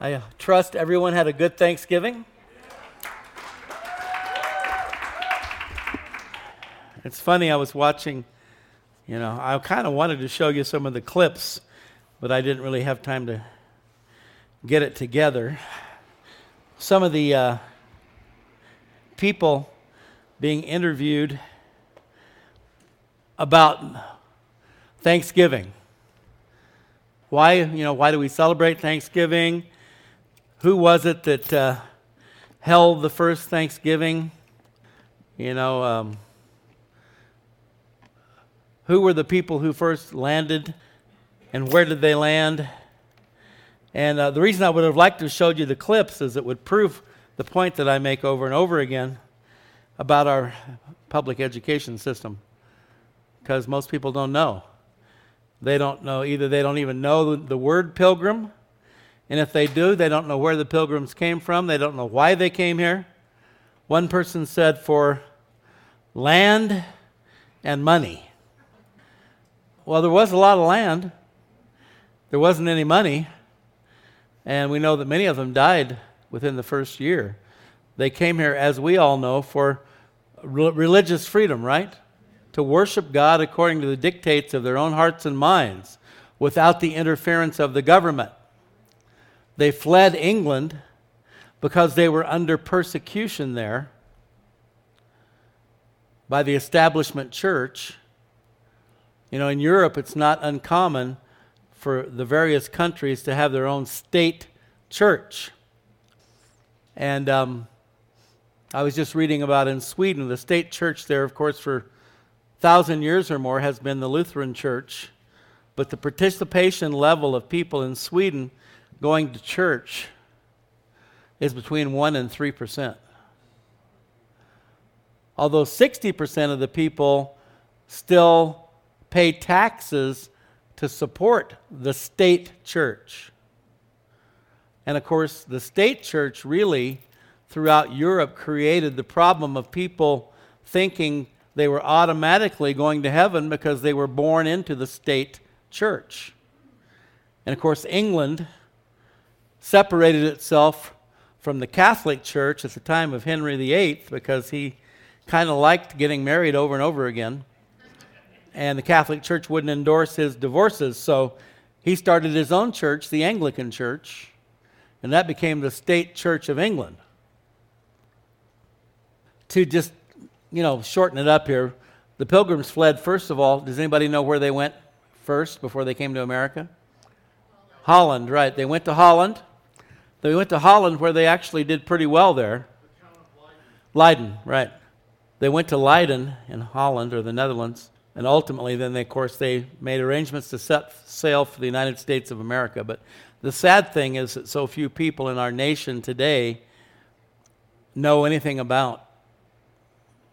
I trust everyone had a good Thanksgiving. It's funny, I was watching, you know, I kind of wanted to show you some of the clips, but I didn't really have time to get it together. Some of the uh, people being interviewed about Thanksgiving. Why, you know, why do we celebrate Thanksgiving? Who was it that uh, held the first Thanksgiving? You know, um, who were the people who first landed and where did they land? And uh, the reason I would have liked to have showed you the clips is it would prove the point that I make over and over again about our public education system because most people don't know. They don't know either, they don't even know the, the word pilgrim and if they do, they don't know where the pilgrims came from, they don't know why they came here. One person said, for land and money. Well, there was a lot of land, there wasn't any money, and we know that many of them died within the first year. They came here, as we all know, for religious freedom, right? To worship God according to the dictates of their own hearts and minds without the interference of the government. They fled England because they were under persecution there by the establishment church. You know, in Europe, it's not uncommon for the various countries to have their own state church. And um, I was just reading about in Sweden, the state church there, of course, for thousand years or more has been the Lutheran church. But the participation level of people in Sweden going to church is between 1 and 3%. Although 60% of the people still pay taxes to support the state church. And of course, the state church really, throughout Europe, created the problem of people thinking they were automatically going to heaven because they were born into the state church. And of course, England separated itself from the Catholic Church at the time of Henry VIII because he kind of liked getting married over and over again. And the Catholic Church wouldn't endorse his divorces, so he started his own church, the Anglican Church, and that became the state church of England. To just, you know, shorten it up here, the pilgrims fled, first of all, does anybody know where they went first before they came to America? Holland, right. They went to Holland. They went to Holland where they actually did pretty well there. Leiden, right. They went to Leiden in Holland or the Netherlands, and ultimately, then, they, of course, they made arrangements to set sail for the United States of America. But the sad thing is that so few people in our nation today know anything about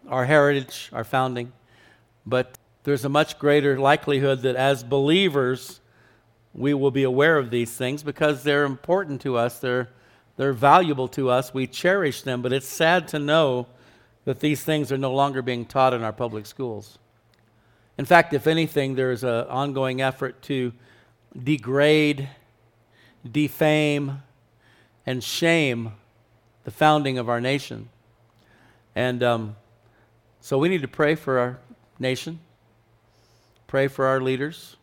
our heritage, our founding. But there's a much greater likelihood that as believers, we will be aware of these things because they're important to us, they're, they're valuable to us, we cherish them, but it's sad to know that these things are no longer being taught in our public schools. In fact, if anything, there's an ongoing effort to degrade, defame, and shame the founding of our nation. And um, so we need to pray for our nation, pray for our leaders,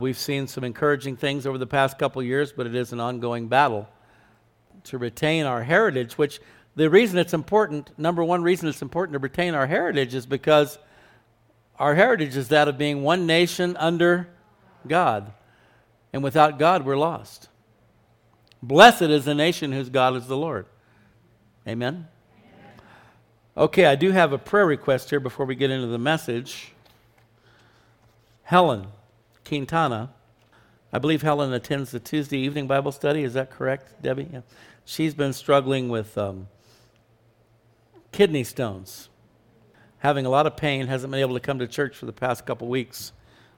We've seen some encouraging things over the past couple years, but it is an ongoing battle to retain our heritage, which the reason it's important, number one reason it's important to retain our heritage is because our heritage is that of being one nation under God. And without God, we're lost. Blessed is the nation whose God is the Lord. Amen? Okay, I do have a prayer request here before we get into the message. Helen. Quintana. I believe Helen attends the Tuesday evening Bible study. Is that correct, Debbie? Yeah. She's been struggling with um, kidney stones, having a lot of pain, hasn't been able to come to church for the past couple weeks.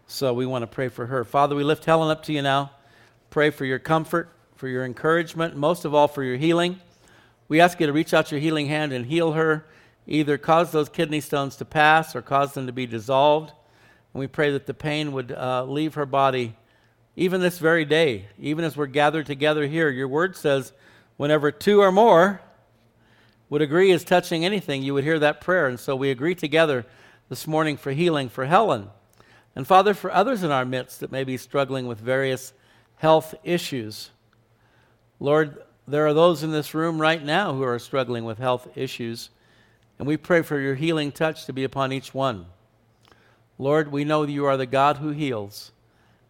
So we want to pray for her. Father, we lift Helen up to you now. Pray for your comfort, for your encouragement, most of all for your healing. We ask you to reach out your healing hand and heal her, either cause those kidney stones to pass or cause them to be dissolved. And we pray that the pain would uh, leave her body even this very day, even as we're gathered together here, your word says, whenever two or more would agree as touching anything, you would hear that prayer. And so we agree together this morning for healing for Helen. And Father, for others in our midst that may be struggling with various health issues. Lord, there are those in this room right now who are struggling with health issues, and we pray for your healing touch to be upon each one. Lord, we know you are the God who heals,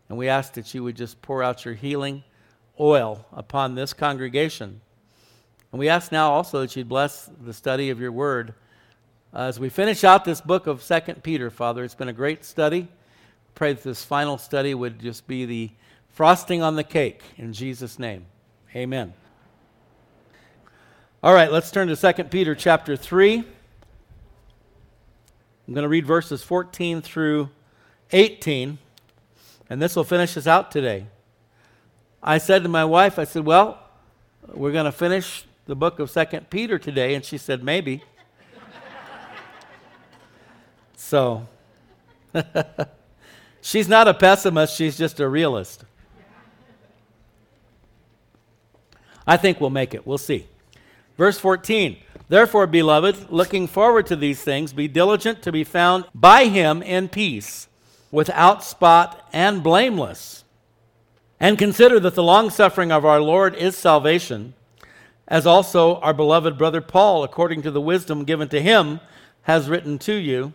and we ask that you would just pour out your healing oil upon this congregation. And we ask now also that you'd bless the study of your word. Uh, as we finish out this book of 2 Peter, Father, it's been a great study. Pray that this final study would just be the frosting on the cake in Jesus' name. Amen. All right, let's turn to 2 Peter chapter 3. I'm going to read verses 14 through 18, and this will finish us out today. I said to my wife, I said, Well, we're going to finish the book of Second Peter today, and she said, Maybe. so, she's not a pessimist, she's just a realist. I think we'll make it. We'll see. Verse 14 Therefore, beloved, looking forward to these things, be diligent to be found by him in peace, without spot and blameless. And consider that the longsuffering of our Lord is salvation, as also our beloved brother Paul, according to the wisdom given to him, has written to you,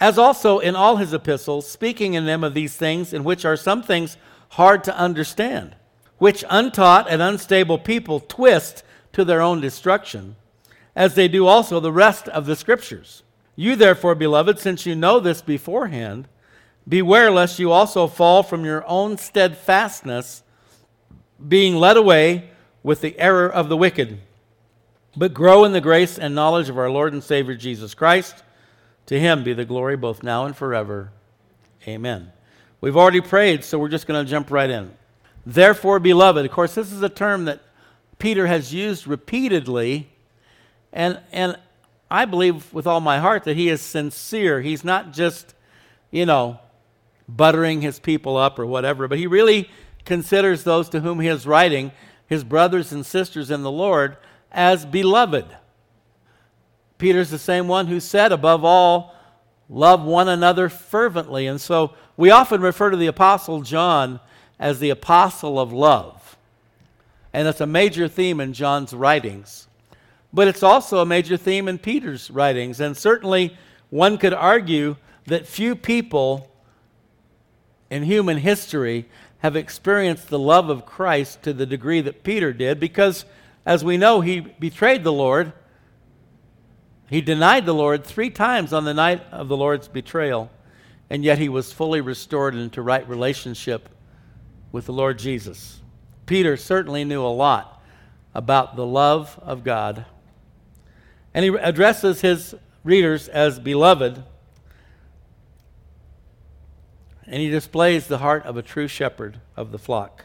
as also in all his epistles, speaking in them of these things, in which are some things hard to understand, which untaught and unstable people twist to their own destruction, as they do also the rest of the Scriptures. You, therefore, beloved, since you know this beforehand, beware lest you also fall from your own steadfastness, being led away with the error of the wicked. But grow in the grace and knowledge of our Lord and Savior Jesus Christ. To him be the glory both now and forever. Amen. We've already prayed, so we're just going to jump right in. Therefore, beloved, of course, this is a term that Peter has used repeatedly. And, and I believe with all my heart that he is sincere. He's not just, you know, buttering his people up or whatever, but he really considers those to whom he is writing, his brothers and sisters in the Lord, as beloved. Peter's the same one who said, above all, love one another fervently. And so we often refer to the Apostle John as the apostle of love. And it's a major theme in John's writings. But it's also a major theme in Peter's writings. And certainly, one could argue that few people in human history have experienced the love of Christ to the degree that Peter did, because, as we know, he betrayed the Lord. He denied the Lord three times on the night of the Lord's betrayal, and yet he was fully restored into right relationship with the Lord Jesus. Peter certainly knew a lot about the love of God. And he addresses his readers as beloved. And he displays the heart of a true shepherd of the flock.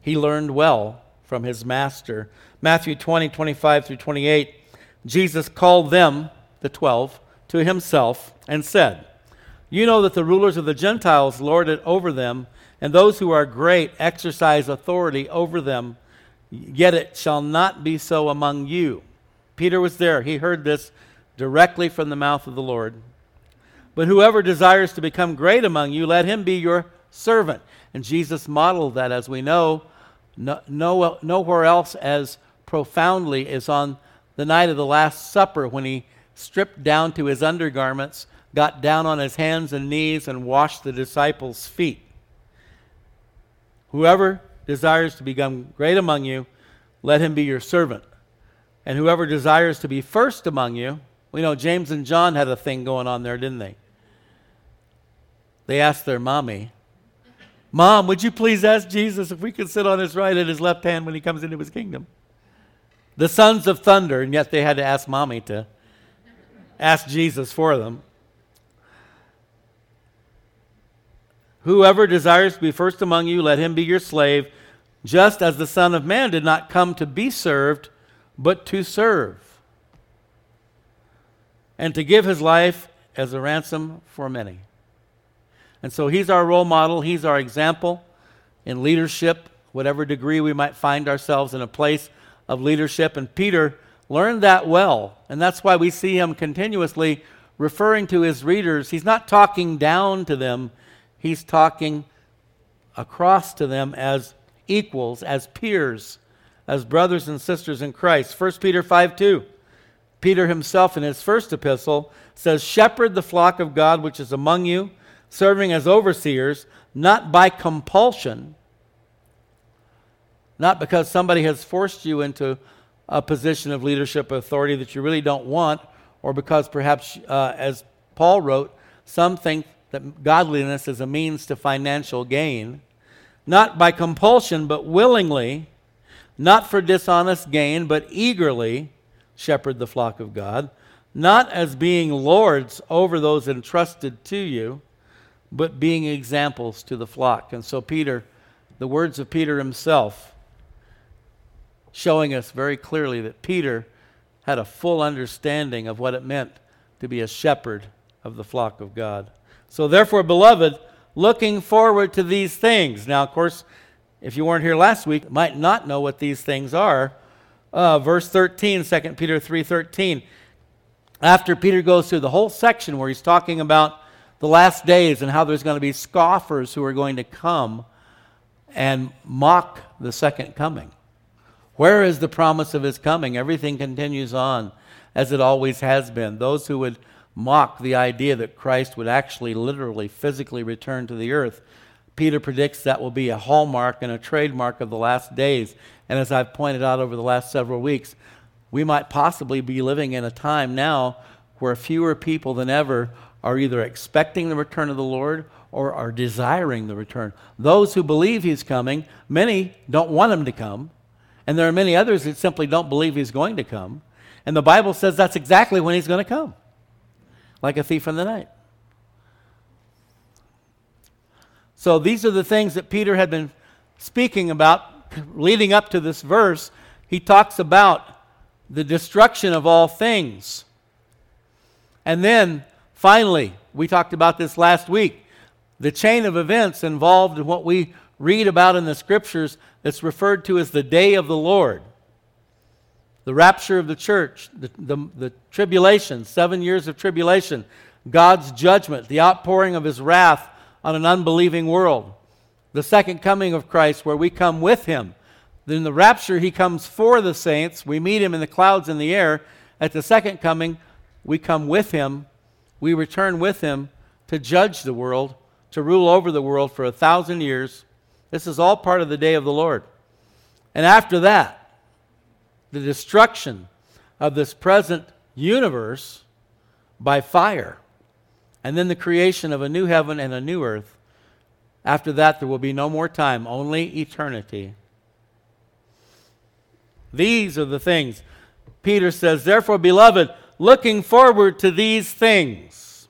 He learned well from his master. Matthew 20, 25 through 28, Jesus called them, the twelve, to himself and said, You know that the rulers of the Gentiles lord it over them and those who are great exercise authority over them. Yet it shall not be so among you. Peter was there. He heard this directly from the mouth of the Lord. But whoever desires to become great among you, let him be your servant. And Jesus modeled that, as we know, no, no, nowhere else as profoundly as on the night of the Last Supper when he stripped down to his undergarments, got down on his hands and knees, and washed the disciples' feet. Whoever desires to become great among you, let him be your servant. And whoever desires to be first among you, we know James and John had a thing going on there, didn't they? They asked their mommy, Mom, would you please ask Jesus if we could sit on his right and his left hand when he comes into his kingdom? The sons of thunder, and yet they had to ask mommy to ask Jesus for them. Whoever desires to be first among you, let him be your slave, just as the Son of Man did not come to be served, but to serve, and to give his life as a ransom for many. And so he's our role model, he's our example. in leadership, whatever degree we might find ourselves in a place of leadership. And Peter learned that well. And that's why we see him continuously referring to his readers. He's not talking down to them, he's talking across to them as equals, as peers, as brothers and sisters in Christ. 1 Peter 5 2. Peter himself, in his first epistle, says, Shepherd the flock of God which is among you, serving as overseers, not by compulsion, not because somebody has forced you into a position of leadership authority that you really don't want, or because perhaps, uh, as Paul wrote, some think that godliness is a means to financial gain, not by compulsion, but willingly, not for dishonest gain, but eagerly shepherd the flock of God, not as being lords over those entrusted to you, but being examples to the flock. And so, Peter, the words of Peter himself, showing us very clearly that Peter had a full understanding of what it meant to be a shepherd of the flock of God. So, therefore, beloved, looking forward to these things. Now, of course, if you weren't here last week, might not know what these things are. Uh, verse 13, 2 Peter 3.13. After Peter goes through the whole section where he's talking about the last days and how there's going to be scoffers who are going to come and mock the second coming. Where is the promise of his coming? Everything continues on as it always has been. Those who would mock the idea that Christ would actually, literally, physically return to the earth, Peter predicts that will be a hallmark and a trademark of the last days. And as I've pointed out over the last several weeks, we might possibly be living in a time now where fewer people than ever are either expecting the return of the Lord or are desiring the return. Those who believe he's coming, many don't want him to come. And there are many others that simply don't believe he's going to come. And the Bible says that's exactly when he's going to come, like a thief in the night. So these are the things that Peter had been speaking about leading up to this verse. He talks about the destruction of all things. And then finally, we talked about this last week, the chain of events involved in what we read about in the scriptures that's referred to as the day of the Lord. The rapture of the church, the, the, the, tribulation, seven years of tribulation, God's judgment, the outpouring of his wrath on an unbelieving world, the second coming of Christ, where we come with him. Then the rapture, he comes for the saints. We meet him in the clouds in the air. At the second coming, we come with him. We return with him to judge the world, to rule over the world for a thousand years this is all part of the day of the Lord. And after that, the destruction of this present universe by fire, and then the creation of a new heaven and a new earth. After that, there will be no more time, only eternity. These are the things. Peter says, Therefore, beloved, looking forward to these things.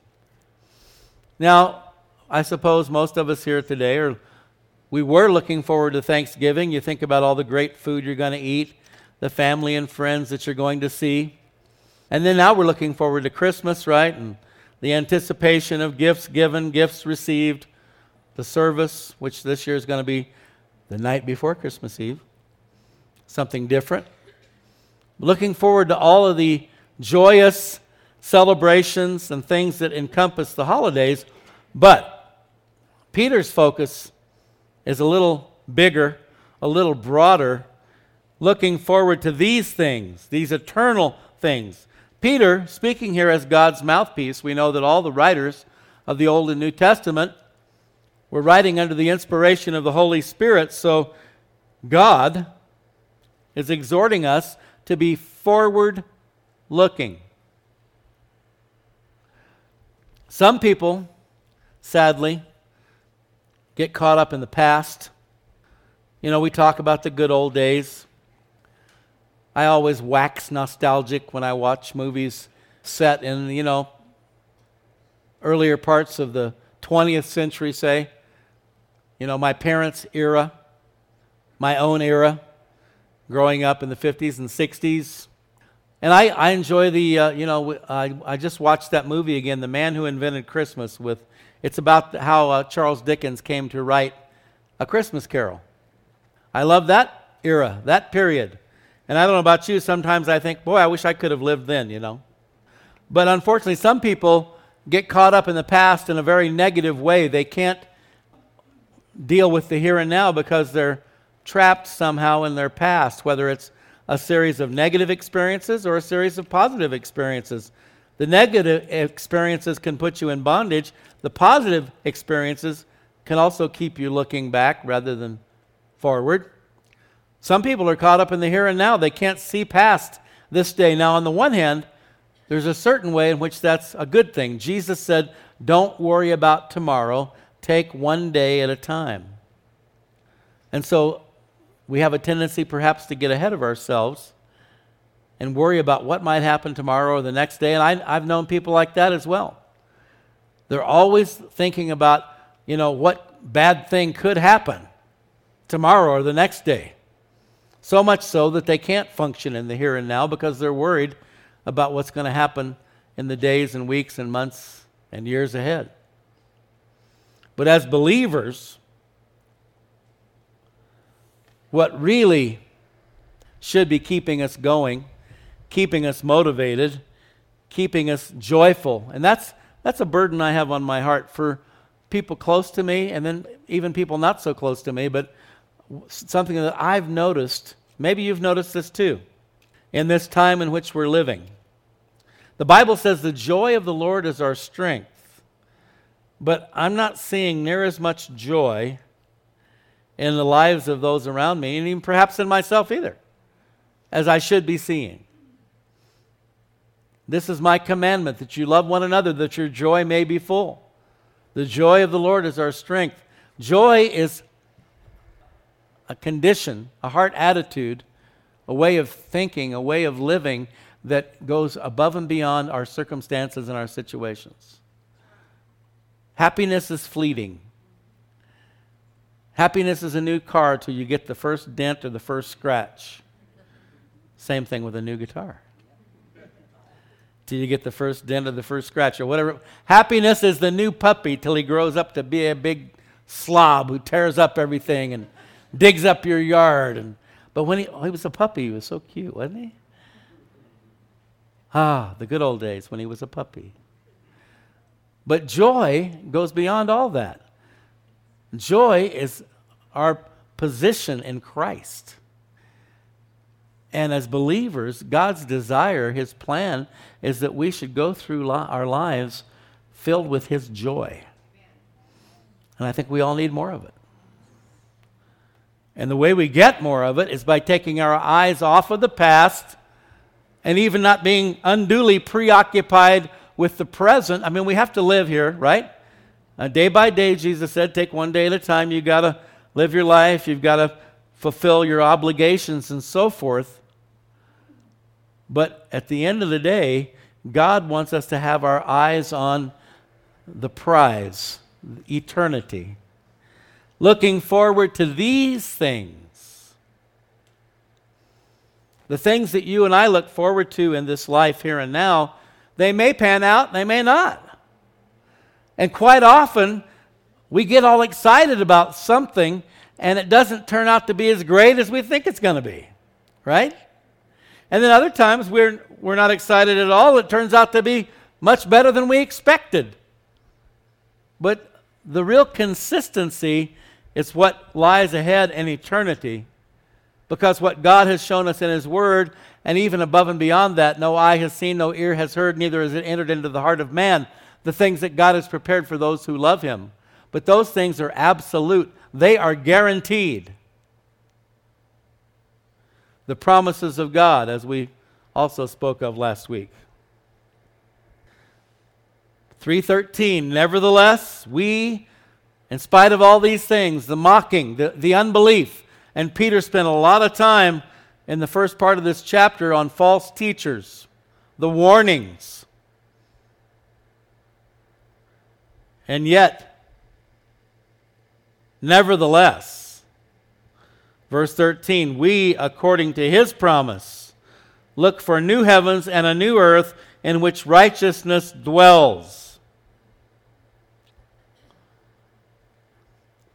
Now, I suppose most of us here today are we were looking forward to Thanksgiving. You think about all the great food you're going to eat, the family and friends that you're going to see. And then now we're looking forward to Christmas, right? And the anticipation of gifts given, gifts received, the service, which this year is going to be the night before Christmas Eve. Something different. Looking forward to all of the joyous celebrations and things that encompass the holidays. But Peter's focus is a little bigger, a little broader, looking forward to these things, these eternal things. Peter, speaking here as God's mouthpiece, we know that all the writers of the Old and New Testament were writing under the inspiration of the Holy Spirit, so God is exhorting us to be forward looking. Some people, sadly, get caught up in the past. You know, we talk about the good old days. I always wax nostalgic when I watch movies set in, you know, earlier parts of the 20th century, say. You know, my parents' era, my own era, growing up in the 50s and 60s. And I, I enjoy the, uh, you know, I, I just watched that movie again, The Man Who Invented Christmas, with it's about how uh, Charles Dickens came to write A Christmas Carol. I love that era, that period. And I don't know about you, sometimes I think, boy, I wish I could have lived then, you know. But unfortunately, some people get caught up in the past in a very negative way. They can't deal with the here and now because they're trapped somehow in their past, whether it's a series of negative experiences or a series of positive experiences. The negative experiences can put you in bondage, the positive experiences can also keep you looking back rather than forward. Some people are caught up in the here and now. They can't see past this day. Now, on the one hand, there's a certain way in which that's a good thing. Jesus said, Don't worry about tomorrow, take one day at a time. And so we have a tendency perhaps to get ahead of ourselves and worry about what might happen tomorrow or the next day. And I, have known people like that as well. They're always thinking about, you know, what bad thing could happen tomorrow or the next day. So much so that they can't function in the here and now because they're worried about what's going to happen in the days and weeks and months and years ahead. But as believers, what really should be keeping us going, keeping us motivated, keeping us joyful, and that's, that's a burden I have on my heart for people close to me and then even people not so close to me, but something that I've noticed, maybe you've noticed this too, in this time in which we're living. The Bible says the joy of the Lord is our strength, but I'm not seeing near as much joy in the lives of those around me, and even perhaps in myself either, as I should be seeing. This is my commandment that you love one another, that your joy may be full. The joy of the Lord is our strength. Joy is a condition, a heart attitude, a way of thinking, a way of living that goes above and beyond our circumstances and our situations. Happiness is fleeting. Happiness is a new car till you get the first dent or the first scratch. Same thing with a new guitar. Till you get the first dent or the first scratch or whatever. Happiness is the new puppy till he grows up to be a big slob who tears up everything and digs up your yard. And, but when he, oh, he was a puppy, he was so cute, wasn't he? Ah, the good old days when he was a puppy. But joy goes beyond all that. Joy is our position in Christ. And as believers, God's desire, His plan, is that we should go through li- our lives filled with His joy. And I think we all need more of it. And the way we get more of it is by taking our eyes off of the past and even not being unduly preoccupied with the present. I mean, we have to live here, right? Uh, day by day, Jesus said, take one day at a time. You've got to live your life, you've got to fulfill your obligations and so forth. But at the end of the day, God wants us to have our eyes on the prize, eternity. Looking forward to these things. The things that you and I look forward to in this life here and now, they may pan out, they may not. And quite often, we get all excited about something and it doesn't turn out to be as great as we think it's going to be, right? And then other times we're, we're not excited at all. It turns out to be much better than we expected. But the real consistency is what lies ahead in eternity because what God has shown us in His Word, and even above and beyond that, no eye has seen, no ear has heard, neither has it entered into the heart of man the things that God has prepared for those who love Him. But those things are absolute, they are guaranteed. The promises of God, as we also spoke of last week. 313 Nevertheless, we, in spite of all these things, the mocking, the, the unbelief, and Peter spent a lot of time in the first part of this chapter on false teachers, the warnings And yet, nevertheless, verse 13, we, according to his promise, look for new heavens and a new earth in which righteousness dwells.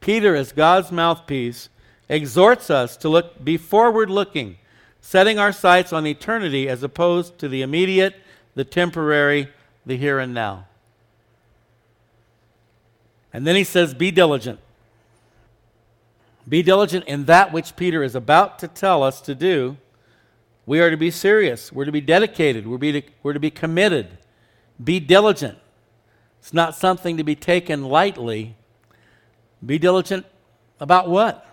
Peter, as God's mouthpiece, exhorts us to look, be forward looking, setting our sights on eternity as opposed to the immediate, the temporary, the here and now. And then he says, Be diligent. Be diligent in that which Peter is about to tell us to do. We are to be serious. We're to be dedicated. We're, be to, we're to be committed. Be diligent. It's not something to be taken lightly. Be diligent about what?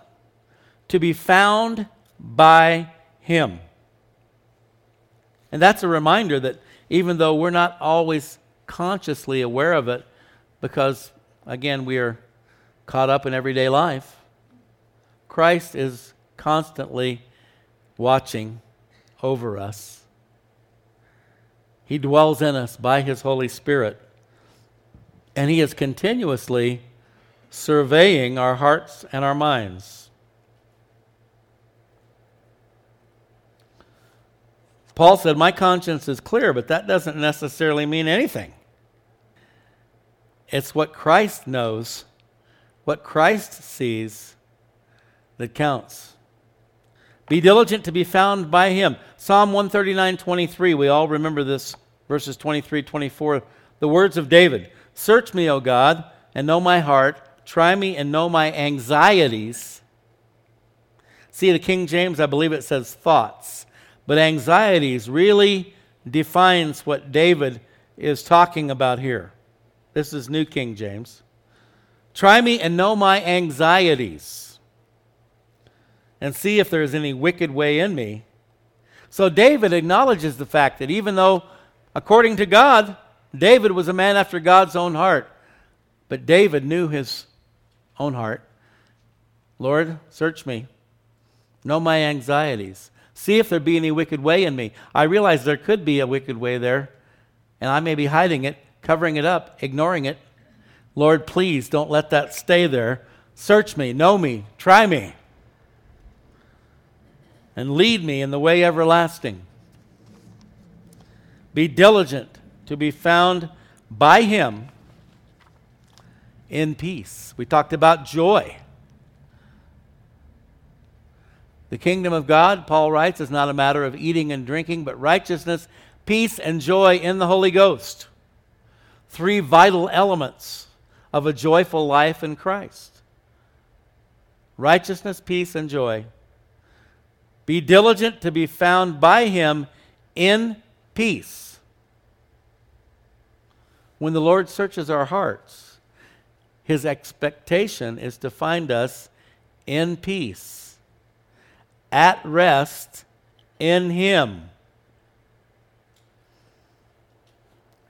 To be found by Him. And that's a reminder that even though we're not always consciously aware of it, because again, we are caught up in everyday life, Christ is constantly watching over us. He dwells in us by His Holy Spirit, and He is continuously surveying our hearts and our minds. Paul said, My conscience is clear, but that doesn't necessarily mean anything. It's what Christ knows, what Christ sees, that counts. Be diligent to be found by him. Psalm 139 23, we all remember this, verses 23 24. The words of David Search me, O God, and know my heart. Try me and know my anxieties. See, the King James, I believe it says thoughts, but anxieties really defines what David is talking about here. This is New King James. Try me and know my anxieties, and see if there is any wicked way in me. So David acknowledges the fact that even though, according to God, David was a man after God's own heart, but David knew his own heart. Lord, search me. Know my anxieties. See if there be any wicked way in me. I realize there could be a wicked way there, and I may be hiding it covering it up, ignoring it. Lord, please don't let that stay there. Search me, know me, try me, and lead me in the way everlasting. Be diligent to be found by Him in peace. We talked about joy. The kingdom of God, Paul writes, is not a matter of eating and drinking, but righteousness, peace, and joy in the Holy Ghost three vital elements of a joyful life in Christ righteousness, peace, and joy. Be diligent to be found by Him in peace. When the Lord searches our hearts, His expectation is to find us in peace, at rest in Him.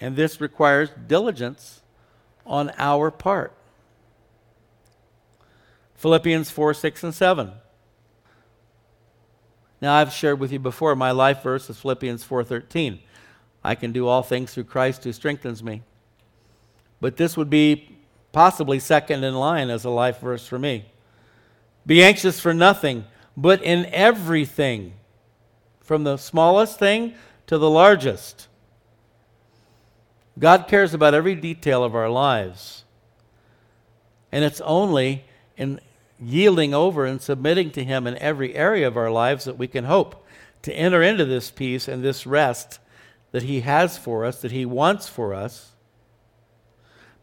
And this requires diligence on our part. Philippians 4 6 and 7. Now I've shared with you before my life verse is Philippians 4:13. I can do all things through Christ who strengthens me. But this would be possibly second in line as a life verse for me. Be anxious for nothing, but in everything, from the smallest thing to the largest. God cares about every detail of our lives. And it's only in yielding over and submitting to Him in every area of our lives that we can hope to enter into this peace and this rest that He has for us, that He wants for us.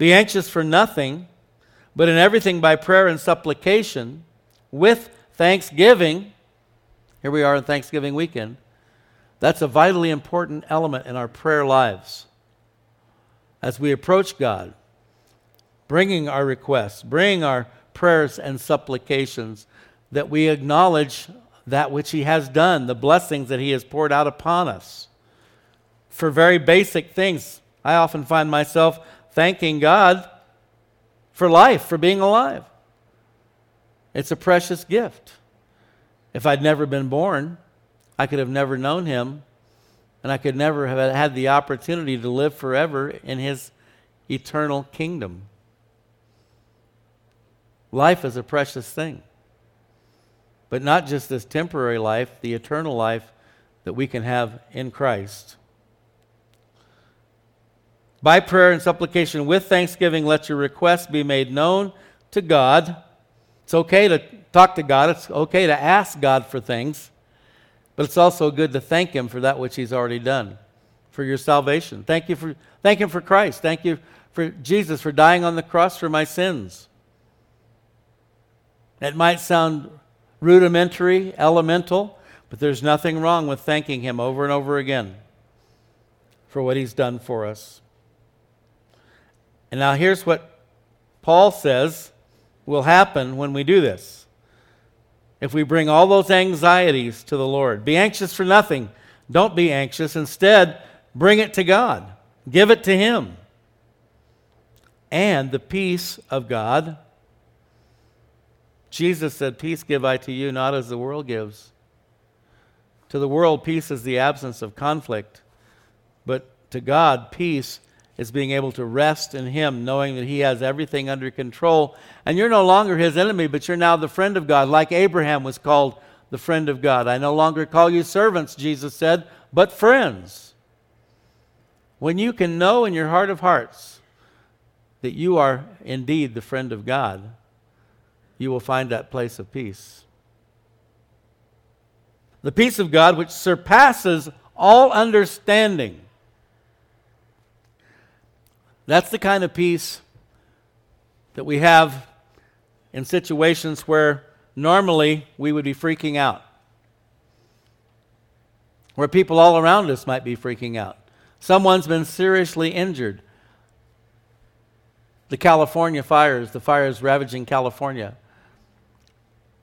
Be anxious for nothing, but in everything by prayer and supplication, with thanksgiving. Here we are in Thanksgiving weekend. That's a vitally important element in our prayer lives as we approach God, bringing our requests, bringing our prayers and supplications, that we acknowledge that which He has done, the blessings that He has poured out upon us. For very basic things, I often find myself thanking God for life, for being alive. It's a precious gift. If I'd never been born, I could have never known Him and I could never have had the opportunity to live forever in His eternal kingdom. Life is a precious thing. But not just this temporary life, the eternal life that we can have in Christ. By prayer and supplication with thanksgiving, let your requests be made known to God. It's okay to talk to God, it's okay to ask God for things, but it's also good to thank Him for that which He's already done, for your salvation. Thank you for thank Him for Christ. Thank you for Jesus for dying on the cross for my sins. It might sound rudimentary, elemental, but there's nothing wrong with thanking Him over and over again for what He's done for us. And now here's what Paul says will happen when we do this. If we bring all those anxieties to the Lord, be anxious for nothing. Don't be anxious. Instead, bring it to God, give it to Him. And the peace of God. Jesus said, Peace give I to you, not as the world gives. To the world, peace is the absence of conflict. But to God, peace is being able to rest in Him, knowing that He has everything under control. And you're no longer His enemy, but you're now the friend of God, like Abraham was called the friend of God. I no longer call you servants, Jesus said, but friends. When you can know in your heart of hearts that you are indeed the friend of God, you will find that place of peace. The peace of God, which surpasses all understanding that's the kind of peace that we have in situations where normally we would be freaking out, where people all around us might be freaking out. Someone's been seriously injured. The California fires, the fires ravaging California.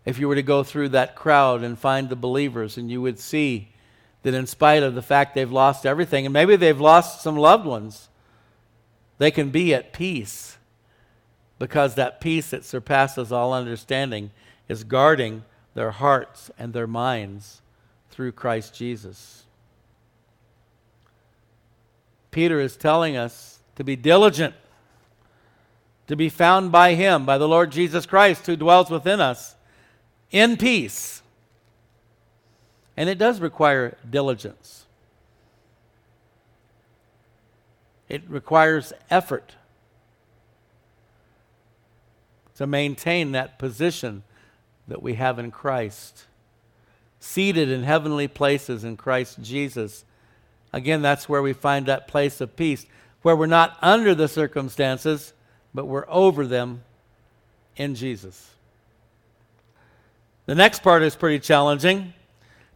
If you were to go through that crowd and find the believers, and you would see that in spite of the fact they've lost everything, and maybe they've lost some loved ones, they can be at peace because that peace that surpasses all understanding is guarding their hearts and their minds through Christ Jesus. Peter is telling us to be diligent, to be found by Him, by the Lord Jesus Christ who dwells within us, in peace. And it does require diligence. It requires effort to maintain that position that we have in Christ. Seated in heavenly places in Christ Jesus. Again, that's where we find that place of peace, where we're not under the circumstances, but we're over them in Jesus. The next part is pretty challenging.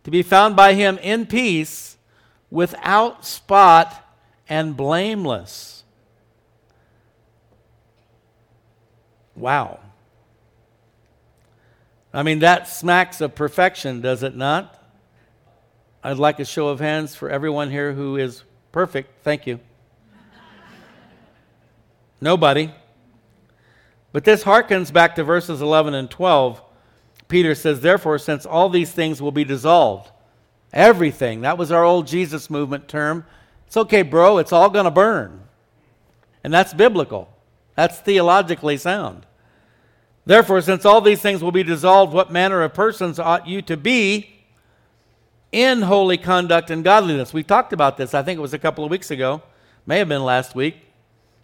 To be found by Him in peace without spot and blameless. Wow. I mean, that smacks of perfection, does it not? I'd like a show of hands for everyone here who is perfect. Thank you. Nobody. But this harkens back to verses 11 and 12. Peter says, Therefore, since all these things will be dissolved, everything, that was our old Jesus movement term, it's okay, bro, it's all going to burn. And that's biblical, that's theologically sound. Therefore, since all these things will be dissolved, what manner of persons ought you to be in holy conduct and godliness? We talked about this, I think it was a couple of weeks ago, may have been last week.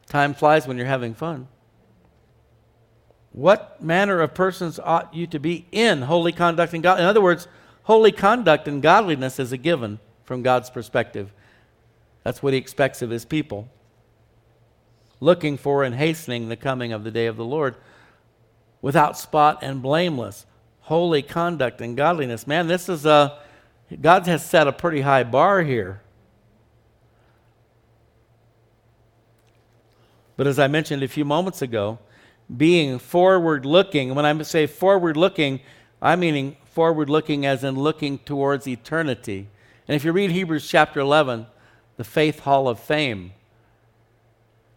Time flies when you're having fun. What manner of persons ought you to be in holy conduct and godliness? In other words, holy conduct and godliness is a given from God's perspective. That's what he expects of his people. Looking for and hastening the coming of the day of the Lord without spot and blameless, holy conduct and godliness. Man, this is a, God has set a pretty high bar here. But as I mentioned a few moments ago, being forward looking, when I say forward looking, I'm meaning forward looking as in looking towards eternity. And if you read Hebrews chapter 11, the Faith Hall of Fame.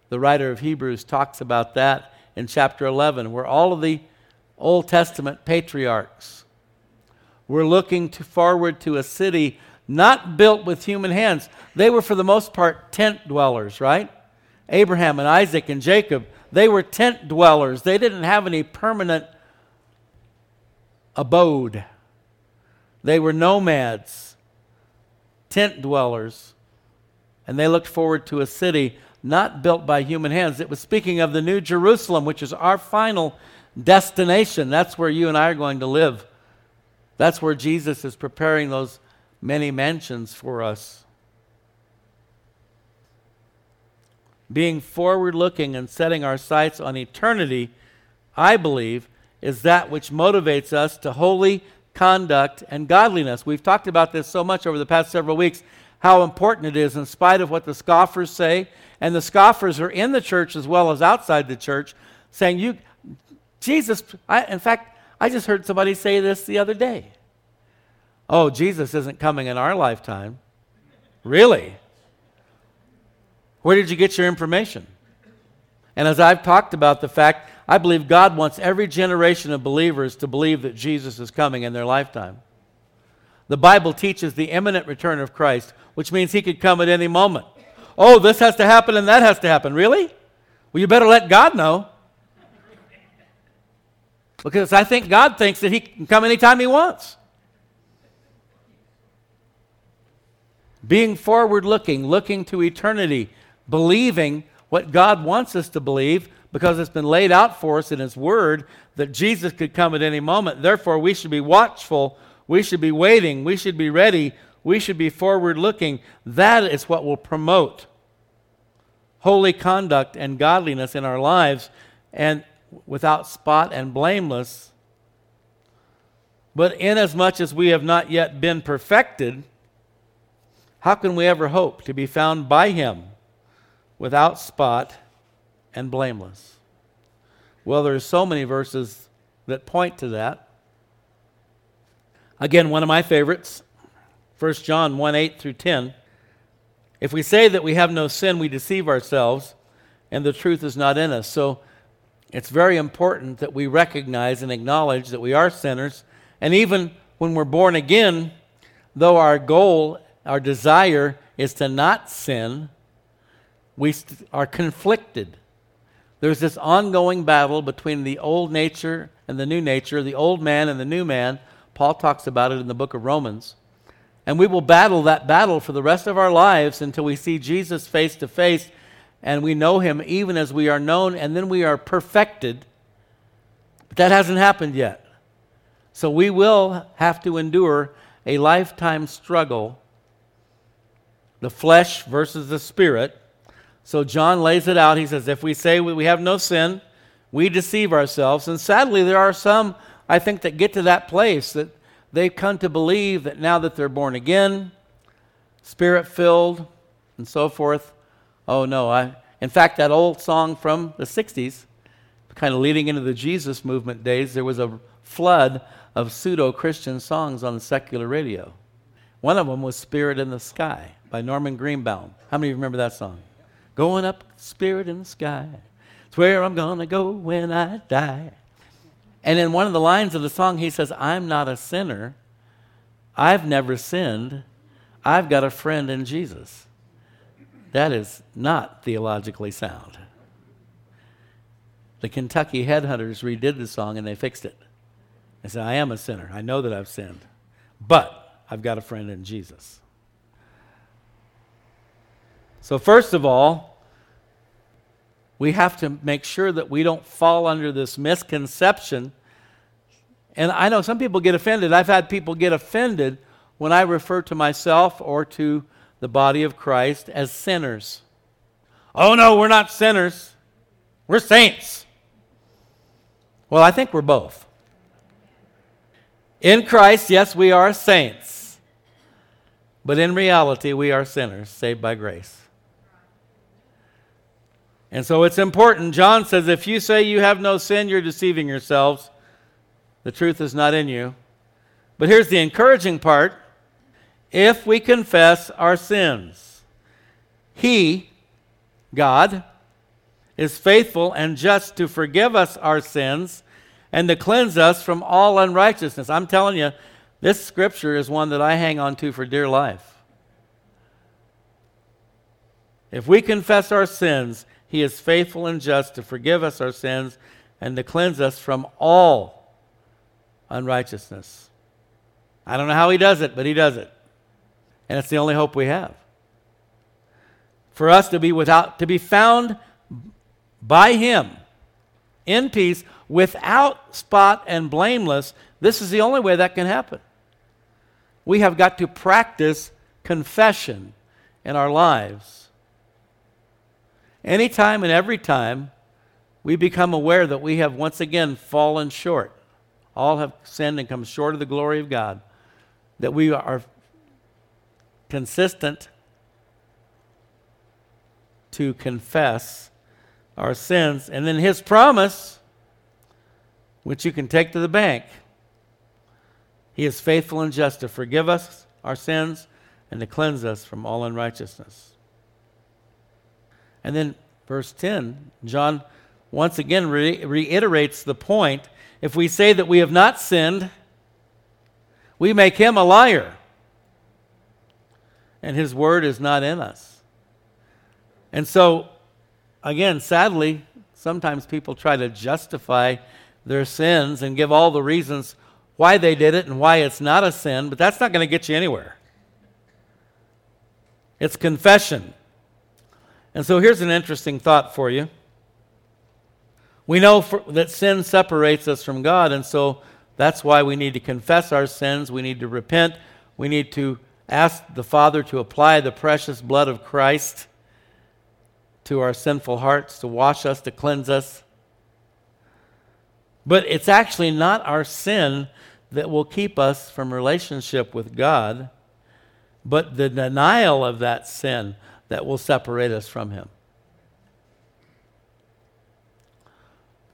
The writer of Hebrews talks about that in chapter 11, where all of the Old Testament patriarchs were looking to forward to a city not built with human hands. They were, for the most part, tent dwellers, right? Abraham and Isaac and Jacob, they were tent dwellers. They didn't have any permanent abode, they were nomads, tent dwellers and they looked forward to a city not built by human hands. It was speaking of the New Jerusalem, which is our final destination. That's where you and I are going to live. That's where Jesus is preparing those many mansions for us. Being forward looking and setting our sights on eternity, I believe, is that which motivates us to holy conduct and godliness. We've talked about this so much over the past several weeks how important it is, in spite of what the scoffers say. And the scoffers are in the church as well as outside the church, saying, You, Jesus, I, in fact, I just heard somebody say this the other day. Oh, Jesus isn't coming in our lifetime. Really? Where did you get your information? And as I've talked about the fact, I believe God wants every generation of believers to believe that Jesus is coming in their lifetime. The Bible teaches the imminent return of Christ, which means he could come at any moment. Oh, this has to happen and that has to happen. Really? Well, you better let God know. Because I think God thinks that he can come anytime he wants. Being forward looking, looking to eternity, believing what God wants us to believe because it's been laid out for us in His Word that Jesus could come at any moment. Therefore, we should be watchful, we should be waiting, we should be ready, we should be forward looking. That is what will promote holy conduct and godliness in our lives. And without spot and blameless. But inasmuch as we have not yet been perfected, how can we ever hope to be found by Him without spot and blameless? Well, there's so many verses that point to that. Again, one of my favorites, 1 John 1 8 through 10. If we say that we have no sin, we deceive ourselves, and the truth is not in us. So it's very important that we recognize and acknowledge that we are sinners. And even when we're born again, though our goal, our desire is to not sin, we st- are conflicted. There's this ongoing battle between the old nature and the new nature, the old man and the new man. Paul talks about it in the book of Romans. And we will battle that battle for the rest of our lives until we see Jesus face to face and we know him even as we are known, and then we are perfected. But that hasn't happened yet. So we will have to endure a lifetime struggle the flesh versus the spirit. So John lays it out. He says, if we say we have no sin, we deceive ourselves. And sadly, there are some, I think, that get to that place that they've come to believe that now that they're born again, spirit filled, and so forth, Oh, no. I, in fact, that old song from the 60s, kind of leading into the Jesus movement days, there was a flood of pseudo Christian songs on the secular radio. One of them was Spirit in the Sky by Norman Greenbaum. How many of you remember that song? Going up, Spirit in the Sky. It's where I'm going to go when I die. And in one of the lines of the song, he says, I'm not a sinner. I've never sinned. I've got a friend in Jesus. That is not theologically sound. The Kentucky Headhunters redid the song and they fixed it. They said, I am a sinner. I know that I've sinned. But I've got a friend in Jesus. So, first of all, we have to make sure that we don't fall under this misconception. And I know some people get offended. I've had people get offended when I refer to myself or to the body of Christ as sinners. Oh, no, we're not sinners. We're saints. Well, I think we're both. In Christ, yes, we are saints. But in reality, we are sinners saved by grace. And so it's important. John says if you say you have no sin, you're deceiving yourselves. The truth is not in you. But here's the encouraging part if we confess our sins. He, God, is faithful and just to forgive us our sins and to cleanse us from all unrighteousness. I'm telling you, this scripture is one that I hang on to for dear life. If we confess our sins, He is faithful and just to forgive us our sins and to cleanse us from all unrighteousness. I don't know how He does it, but He does it. And it's the only hope we have. For us to be without to be found by him in peace, without spot and blameless. This is the only way that can happen. We have got to practice confession in our lives. Anytime and every time we become aware that we have once again fallen short, all have sinned and come short of the glory of God, that we are consistent to confess our sins. And then his promise, which you can take to the bank, he is faithful and just to forgive us our sins and to cleanse us from all unrighteousness. And then verse 10, John once again re- reiterates the point. If we say that we have not sinned, we make him a liar, and his word is not in us. And so, again, sadly, sometimes people try to justify their sins and give all the reasons why they did it and why it's not a sin, but that's not going to get you anywhere. It's confession. And so here's an interesting thought for you. We know for, that sin separates us from God, and so that's why we need to confess our sins. We need to repent. We need to ask the Father to apply the precious blood of Christ to our sinful hearts, to wash us, to cleanse us. But it's actually not our sin that will keep us from relationship with God, but the denial of that sin that will separate us from Him.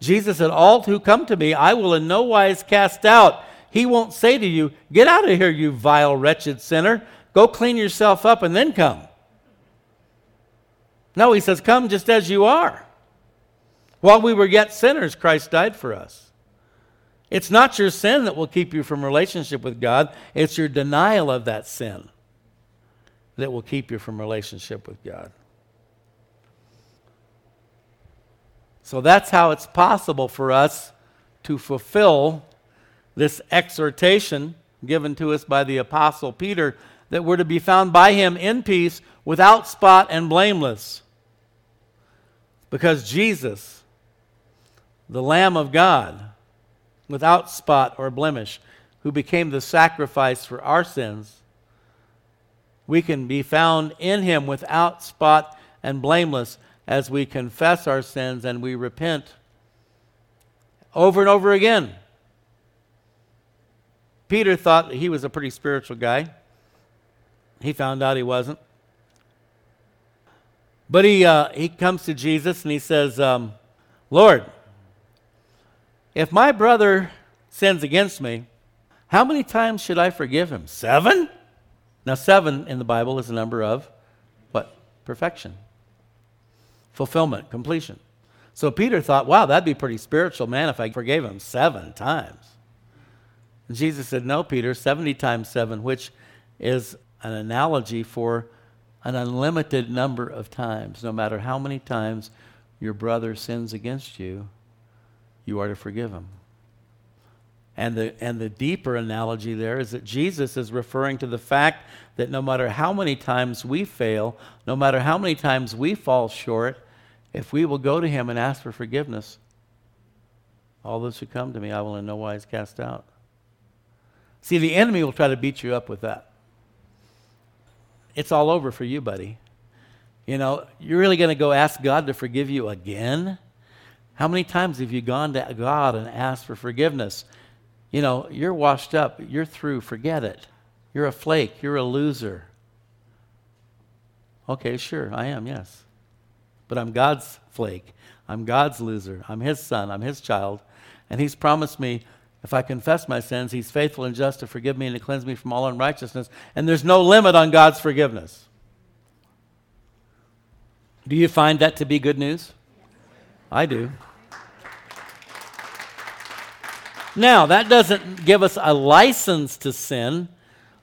Jesus said, All who come to me, I will in no wise cast out. He won't say to you, Get out of here, you vile, wretched sinner. Go clean yourself up and then come. No, he says, Come just as you are. While we were yet sinners, Christ died for us. It's not your sin that will keep you from relationship with God, it's your denial of that sin that will keep you from relationship with God. So that's how it's possible for us to fulfill this exhortation given to us by the Apostle Peter that we're to be found by him in peace, without spot and blameless. Because Jesus, the Lamb of God, without spot or blemish, who became the sacrifice for our sins, we can be found in him without spot and blameless as we confess our sins and we repent over and over again. Peter thought he was a pretty spiritual guy. He found out he wasn't. But he, uh, he comes to Jesus and he says, um, Lord, if my brother sins against me, how many times should I forgive him? Seven? Now, seven in the Bible is a number of what? Perfection, fulfillment, completion. So Peter thought, wow, that'd be pretty spiritual, man, if I forgave him seven times. And Jesus said, no, Peter, 70 times seven, which is an analogy for an unlimited number of times. No matter how many times your brother sins against you, you are to forgive him. And the, and the deeper analogy there is that Jesus is referring to the fact that no matter how many times we fail, no matter how many times we fall short, if we will go to him and ask for forgiveness, all those who come to me, I will in no wise cast out. See, the enemy will try to beat you up with that. It's all over for you, buddy. You know, you're really going to go ask God to forgive you again? How many times have you gone to God and asked for forgiveness? You know, you're washed up, you're through, forget it. You're a flake, you're a loser. Okay, sure, I am, yes. But I'm God's flake. I'm God's loser. I'm His son. I'm His child. And He's promised me if I confess my sins, He's faithful and just to forgive me and to cleanse me from all unrighteousness. And there's no limit on God's forgiveness. Do you find that to be good news? I do. Now, that doesn't give us a license to sin.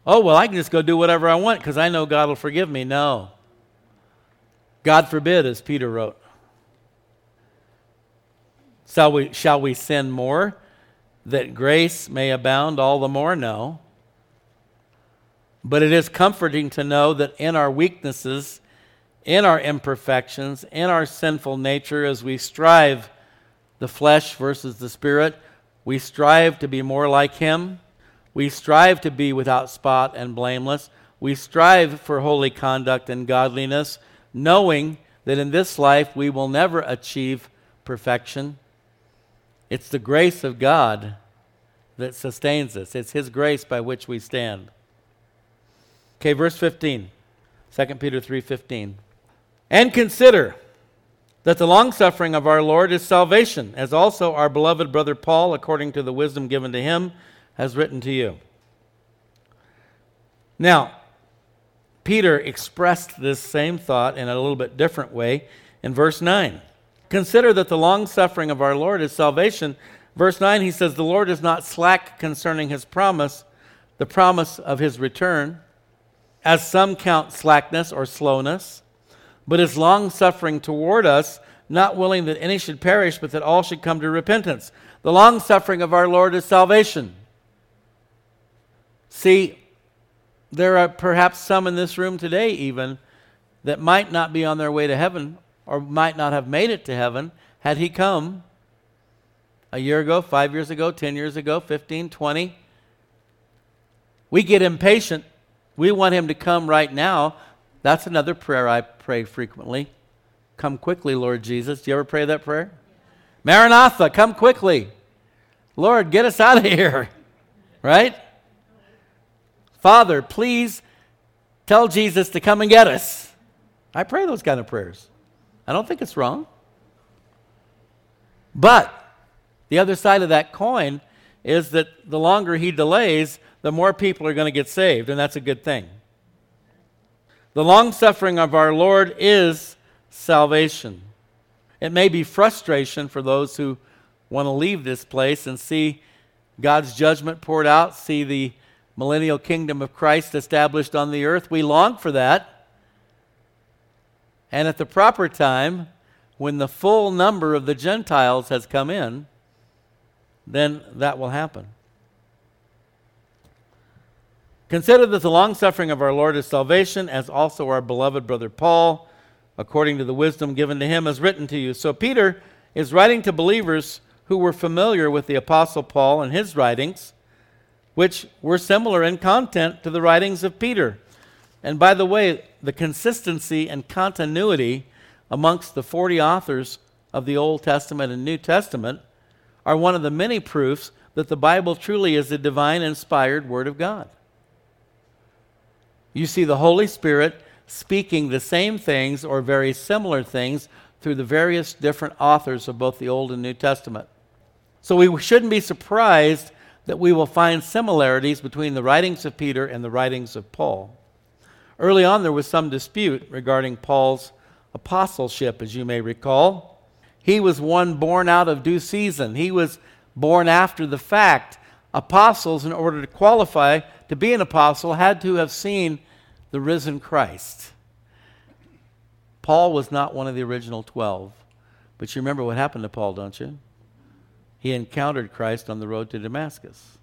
Oh, well, I can just go do whatever I want because I know God will forgive me. No. God forbid, as Peter wrote. Shall we, shall we sin more that grace may abound all the more? No. But it is comforting to know that in our weaknesses, in our imperfections, in our sinful nature, as we strive the flesh versus the spirit. We strive to be more like Him. We strive to be without spot and blameless. We strive for holy conduct and godliness, knowing that in this life we will never achieve perfection. It's the grace of God that sustains us. It's His grace by which we stand. Okay, verse 15. 2 Peter 3:15. And consider that the longsuffering of our Lord is salvation, as also our beloved brother Paul, according to the wisdom given to him, has written to you. Now, Peter expressed this same thought in a little bit different way in verse 9. Consider that the long suffering of our Lord is salvation. Verse 9, he says, The Lord is not slack concerning his promise, the promise of his return, as some count slackness or slowness, but is long suffering toward us, not willing that any should perish, but that all should come to repentance. The long suffering of our Lord is salvation. See, there are perhaps some in this room today, even, that might not be on their way to heaven or might not have made it to heaven had he come a year ago, five years ago, 10 years ago, 15, 20. We get impatient. We want him to come right now. That's another prayer I pray frequently. Come quickly, Lord Jesus. Do you ever pray that prayer? Maranatha, come quickly. Lord, get us out of here. Right? Father, please tell Jesus to come and get us. I pray those kind of prayers. I don't think it's wrong. But the other side of that coin is that the longer he delays, the more people are going to get saved, and that's a good thing. The long suffering of our Lord is salvation. It may be frustration for those who want to leave this place and see God's judgment poured out, see the millennial kingdom of Christ established on the earth. We long for that. And at the proper time, when the full number of the Gentiles has come in, then that will happen. Consider that the long suffering of our Lord is salvation, as also our beloved brother Paul, according to the wisdom given to him, has written to you. So Peter is writing to believers who were familiar with the Apostle Paul and his writings which were similar in content to the writings of Peter. And by the way, the consistency and continuity amongst the 40 authors of the Old Testament and New Testament are one of the many proofs that the Bible truly is the divine inspired Word of God. You see the Holy Spirit speaking the same things or very similar things through the various different authors of both the Old and New Testament. So we shouldn't be surprised that we will find similarities between the writings of Peter and the writings of Paul. Early on, there was some dispute regarding Paul's apostleship, as you may recall. He was one born out of due season, he was born after the fact. Apostles, in order to qualify to be an apostle, had to have seen the risen Christ. Paul was not one of the original 12. But you remember what happened to Paul, don't you? he encountered Christ on the road to Damascus.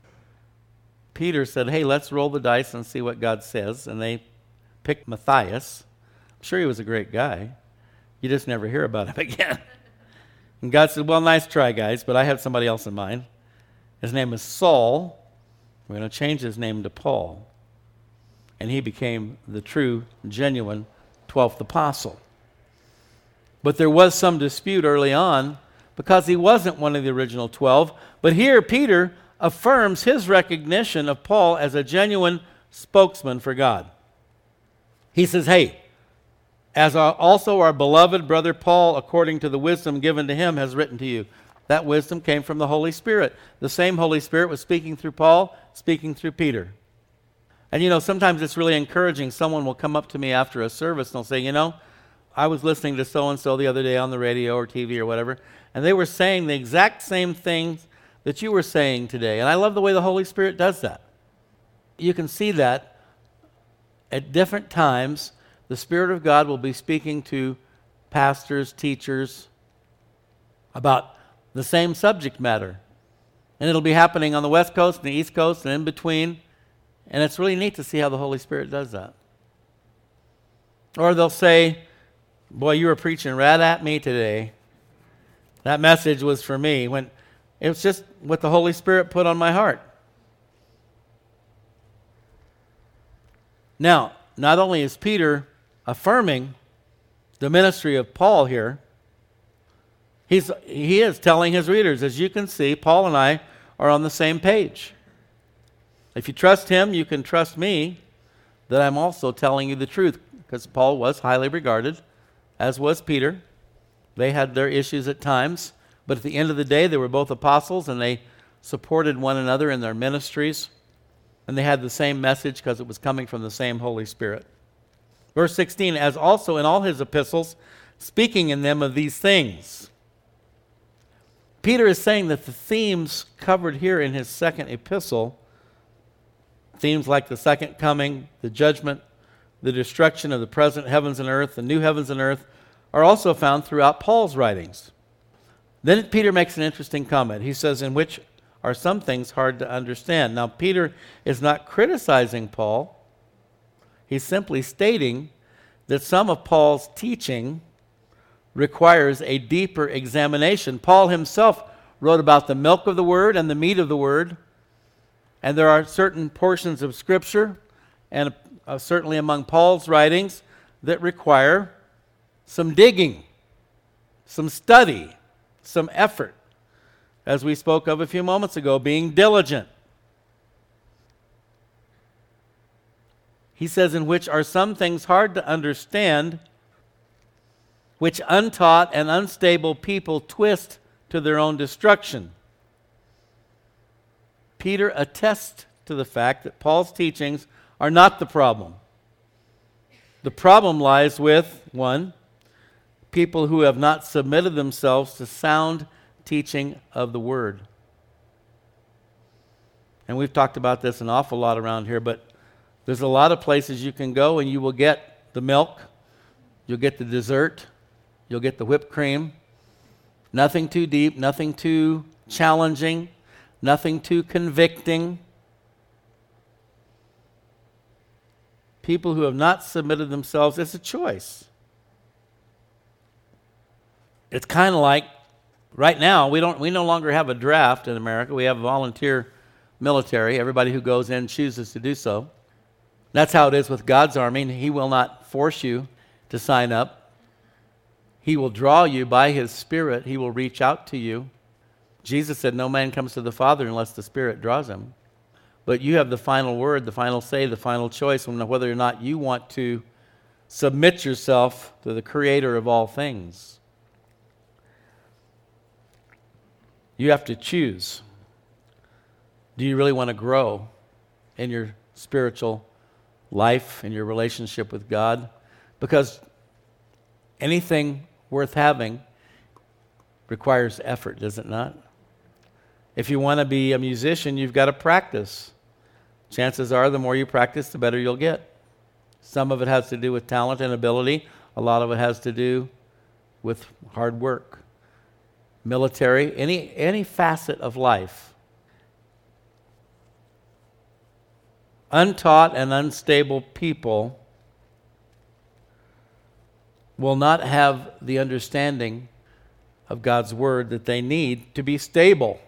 Peter said, Hey, let's roll the dice and see what God says. And they picked Matthias. I'm sure he was a great guy. You just never hear about him again. and God said, Well, nice try, guys, but I have somebody else in mind. His name is Saul. We're going to change his name to Paul. And he became the true, genuine 12th apostle. But there was some dispute early on because he wasn't one of the original 12. But here, Peter affirms his recognition of Paul as a genuine spokesman for God. He says, Hey, as also our beloved brother Paul, according to the wisdom given to him, has written to you. That wisdom came from the Holy Spirit. The same Holy Spirit was speaking through Paul, speaking through Peter. And you know, sometimes it's really encouraging. Someone will come up to me after a service and they'll say, You know, I was listening to so and so the other day on the radio or TV or whatever, and they were saying the exact same things that you were saying today. And I love the way the Holy Spirit does that. You can see that at different times, the Spirit of God will be speaking to pastors, teachers about the same subject matter. And it'll be happening on the West Coast and the East Coast and in between. And it's really neat to see how the Holy Spirit does that. Or they'll say, Boy, you were preaching right at me today. That message was for me when it was just what the Holy Spirit put on my heart. Now, not only is Peter affirming the ministry of Paul here, he's, he is telling his readers, as you can see, Paul and I are on the same page. If you trust him, you can trust me that I'm also telling you the truth, because Paul was highly regarded, as was Peter. They had their issues at times, but at the end of the day, they were both apostles and they supported one another in their ministries, and they had the same message because it was coming from the same Holy Spirit. Verse 16, as also in all his epistles, speaking in them of these things. Peter is saying that the themes covered here in his second epistle, themes like the second coming, the judgment, the destruction of the present heavens and earth, the new heavens and earth, are also found throughout Paul's writings. Then Peter makes an interesting comment. He says, In which are some things hard to understand. Now, Peter is not criticizing Paul, he's simply stating that some of Paul's teaching requires a deeper examination. Paul himself wrote about the milk of the word and the meat of the word, and there are certain portions of Scripture, and uh, certainly among Paul's writings, that require some digging, some study, some effort. As we spoke of a few moments ago, being diligent. He says, in which are some things hard to understand which untaught and unstable people twist to their own destruction. Peter attests to the fact that Paul's teachings are not the problem. The problem lies with, one, people who have not submitted themselves to sound teaching of the Word. And we've talked about this an awful lot around here, but there's a lot of places you can go and you will get the milk, you'll get the dessert, You'll get the whipped cream. Nothing too deep, nothing too challenging, nothing too convicting. People who have not submitted themselves, it's a choice. It's kind of like right now we don't we no longer have a draft in America. We have a volunteer military. Everybody who goes in chooses to do so. That's how it is with God's army. He will not force you to sign up. He will draw you by His Spirit, He will reach out to you. Jesus said, No man comes to the Father unless the Spirit draws him. But you have the final word, the final say, the final choice on whether or not you want to submit yourself to the Creator of all things. You have to choose. Do you really want to grow in your spiritual life, in your relationship with God? Because anything worth having requires effort, does it not? If you want to be a musician, you've got to practice. Chances are, the more you practice, the better you'll get. Some of it has to do with talent and ability, a lot of it has to do with hard work. Military, any, any facet of life. Untaught and unstable people will not have the understanding of God's word that they need to be stable.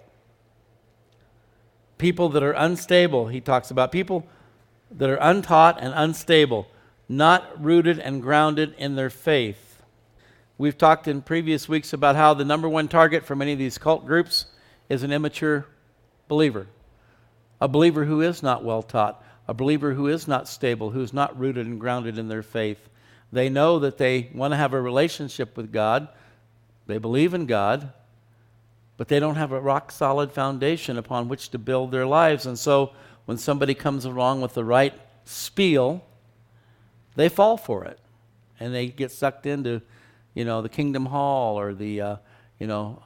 People that are unstable, he talks about people that are untaught and unstable, not rooted and grounded in their faith. We've talked in previous weeks about how the number one target for many of these cult groups is an immature believer, a believer who is not well taught, a believer who is not stable, who is not rooted and grounded in their faith. They know that they want to have a relationship with God. They believe in God, but they don't have a rock solid foundation upon which to build their lives. And so when somebody comes along with the right spiel, they fall for it. And they get sucked into, you know, the Kingdom Hall or the, uh, you know,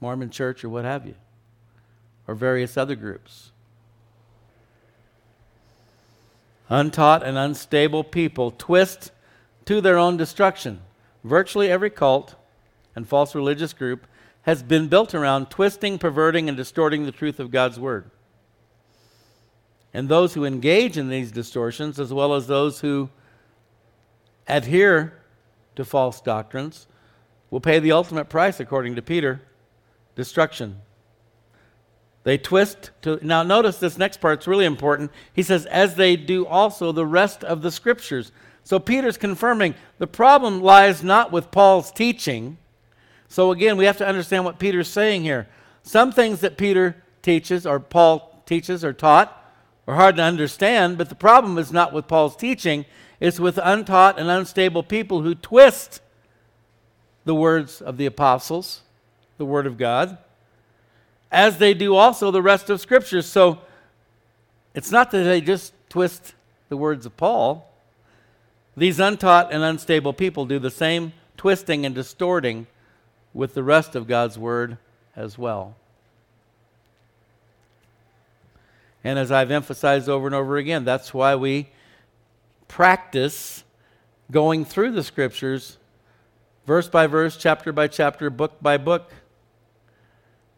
Mormon church or what have you, or various other groups. Untaught and unstable people twist to their own destruction. Virtually every cult and false religious group has been built around twisting, perverting, and distorting the truth of God's Word. And those who engage in these distortions, as well as those who adhere to false doctrines, will pay the ultimate price, according to Peter destruction. They twist to. Now, notice this next part's really important. He says, as they do also the rest of the scriptures. So, Peter's confirming the problem lies not with Paul's teaching. So, again, we have to understand what Peter's saying here. Some things that Peter teaches, or Paul teaches, or taught, are hard to understand, but the problem is not with Paul's teaching, it's with untaught and unstable people who twist the words of the apostles, the Word of God, as they do also the rest of Scripture. So it's not that they just twist the words of Paul. These untaught and unstable people do the same twisting and distorting with the rest of God's Word as well. And as I've emphasized over and over again, that's why we practice going through the Scriptures verse by verse, chapter by chapter, book by book.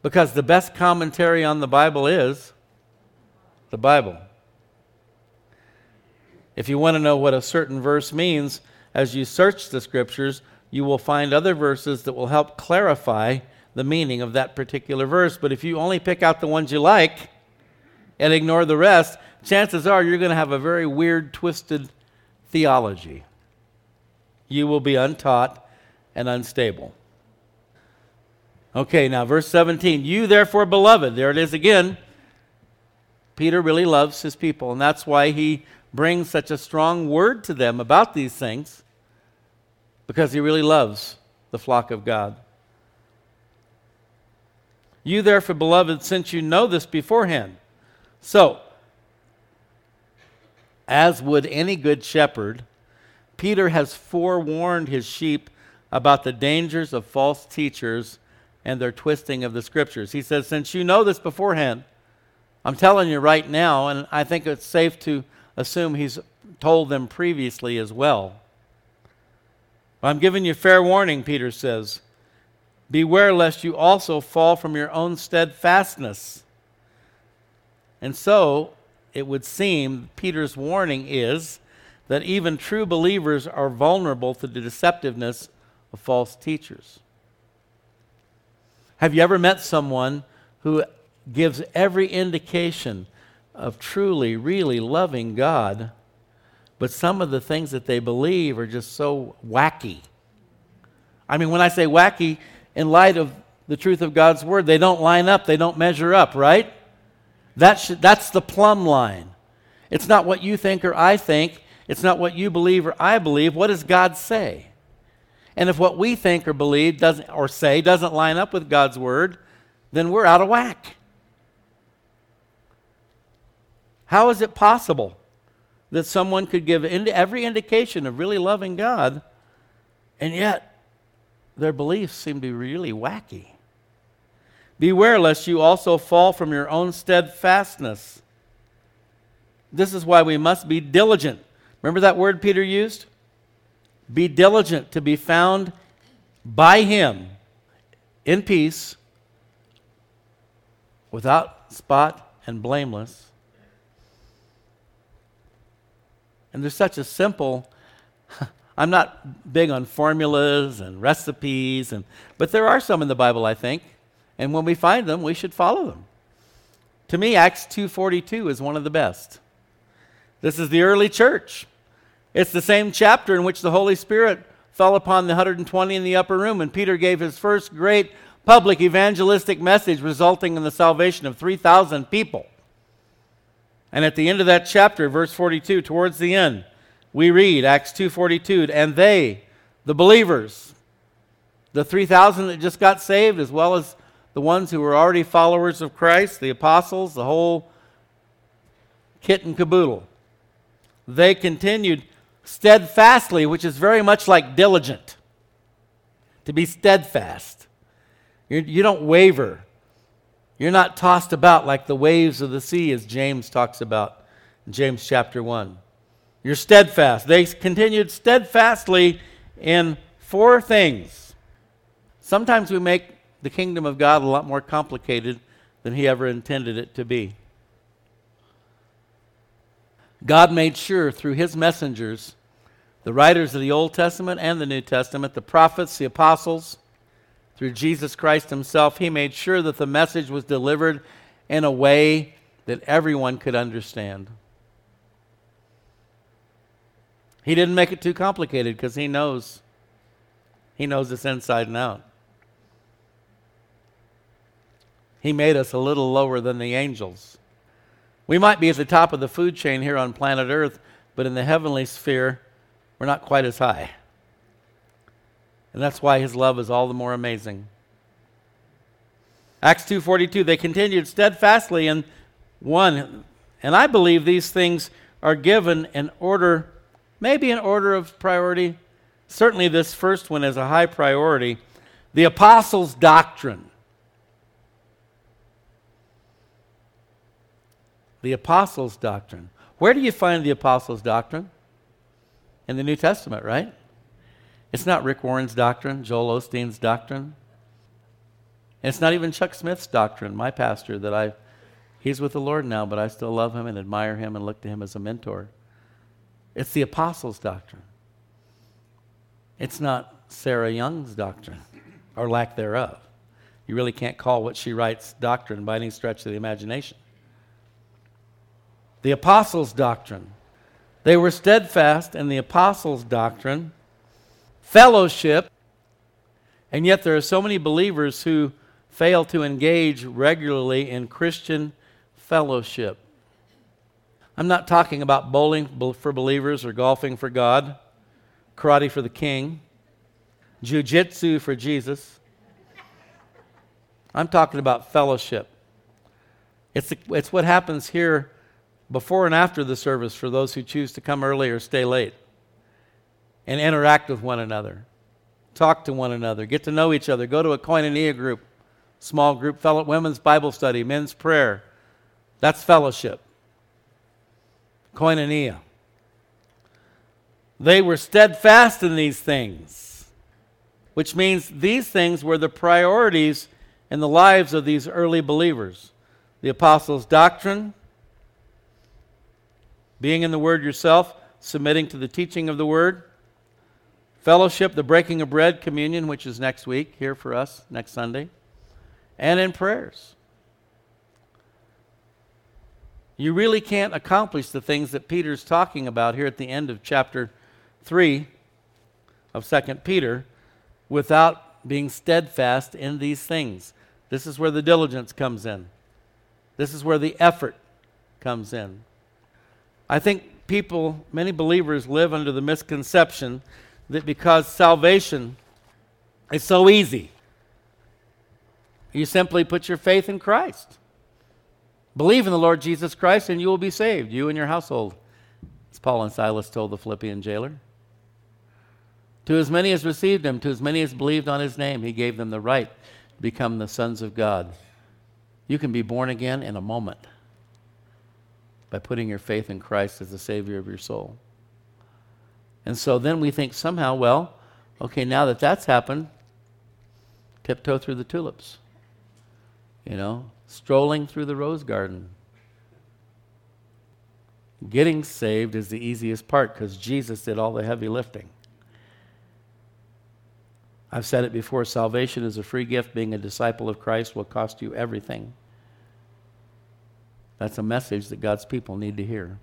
Because the best commentary on the Bible is the Bible. If you want to know what a certain verse means, as you search the scriptures, you will find other verses that will help clarify the meaning of that particular verse. But if you only pick out the ones you like and ignore the rest, chances are you're going to have a very weird, twisted theology. You will be untaught and unstable. Okay, now verse 17. You therefore, beloved, there it is again. Peter really loves his people, and that's why he brings such a strong word to them about these things, because he really loves the flock of God. You therefore, beloved, since you know this beforehand. So, as would any good shepherd, Peter has forewarned his sheep about the dangers of false teachers and their twisting of the scriptures. He says, Since you know this beforehand, I'm telling you right now, and I think it's safe to assume he's told them previously as well. I'm giving you fair warning, Peter says. Beware lest you also fall from your own steadfastness. And so, it would seem Peter's warning is that even true believers are vulnerable to the deceptiveness of false teachers. Have you ever met someone who gives every indication of truly, really loving God, but some of the things that they believe are just so wacky? I mean, when I say wacky, in light of the truth of God's word, they don't line up, they don't measure up, right? That should, that's the plumb line. It's not what you think or I think. It's not what you believe or I believe. What does God say? And if what we think or believe doesn't or say doesn't line up with God's word, then we're out of whack. How is it possible that someone could give every indication of really loving God and yet their beliefs seem to be really wacky? Beware lest you also fall from your own steadfastness. This is why we must be diligent. Remember that word Peter used? Be diligent to be found by him in peace, without spot and blameless. And there's such a simple, I'm not big on formulas and recipes, and, but there are some in the Bible, I think. And when we find them, we should follow them. To me, Acts 2.42 is one of the best. This is the early church. It's the same chapter in which the Holy Spirit fell upon the 120 in the upper room, and Peter gave his first great public evangelistic message, resulting in the salvation of 3,000 people. And at the end of that chapter, verse 42, towards the end, we read Acts 2:42, and they, the believers, the 3,000 that just got saved, as well as the ones who were already followers of Christ, the apostles, the whole kit and caboodle, they continued steadfastly, which is very much like diligent. To be steadfast. You're, you do not waver. You're not tossed about like the waves of the sea, as James talks about in James chapter 1. You're steadfast. They continued steadfastly in four things. Sometimes we make the kingdom of God a lot more complicated than He ever intended it to be. God made sure through His messengers The writers of the Old Testament and the New Testament, the prophets, the apostles, through Jesus Christ Himself, He made sure that the message was delivered in a way that everyone could understand. He didn't make it too complicated because He knows. He knows us inside and out. He made us a little lower than the angels. We might be at the top of the food chain here on planet Earth, but in the heavenly sphere, we're not quite as high. And that's why his love is all the more amazing. Acts 2:42 they continued steadfastly in one and I believe these things are given in order maybe in order of priority. Certainly this first one is a high priority. The apostles' doctrine. The apostles' doctrine. Where do you find the apostles' doctrine? In the New Testament, right? It's not Rick Warren's doctrine, Joel Osteen's doctrine. And it's not even Chuck Smith's doctrine, my pastor, that I, he's with the Lord now, but I still love him and admire him and look to him as a mentor. It's the apostles' doctrine. It's not Sarah Young's doctrine, or lack thereof. You really can't call what she writes doctrine by any stretch of the imagination. The apostles' doctrine. They were steadfast in the apostles' doctrine fellowship, and yet there are so many believers who fail to engage regularly in Christian fellowship. I'm not talking about bowling for believers or golfing for God, karate for the king, jujitsu for Jesus. I'm talking about fellowship. It's, the, it's what happens here before and after the service for those who choose to come early or stay late and interact with one another, talk to one another, get to know each other, go to a koinonia group, small group, fellow women's Bible study, men's prayer. That's fellowship. Koinonia. They were steadfast in these things, which means these things were the priorities in the lives of these early believers. The apostles' doctrine, being in the Word yourself, submitting to the teaching of the Word, Fellowship, the breaking of bread, communion, which is next week here for us, next Sunday, and in prayers. You really can't accomplish the things that Peter's talking about here at the end of chapter 3 of 2 Peter without being steadfast in these things. This is where the diligence comes in. This is where the effort comes in. I think people, many believers, live under the misconception that because salvation is so easy, you simply put your faith in Christ. Believe in the Lord Jesus Christ and you will be saved, you and your household, as Paul and Silas told the Philippian jailer. To as many as received him, to as many as believed on his name, he gave them the right to become the sons of God. You can be born again in a moment by putting your faith in Christ as the Savior of your soul. And so then we think somehow, well, okay, now that that's happened, tiptoe through the tulips. You know, strolling through the rose garden. Getting saved is the easiest part because Jesus did all the heavy lifting. I've said it before salvation is a free gift. Being a disciple of Christ will cost you everything. That's a message that God's people need to hear.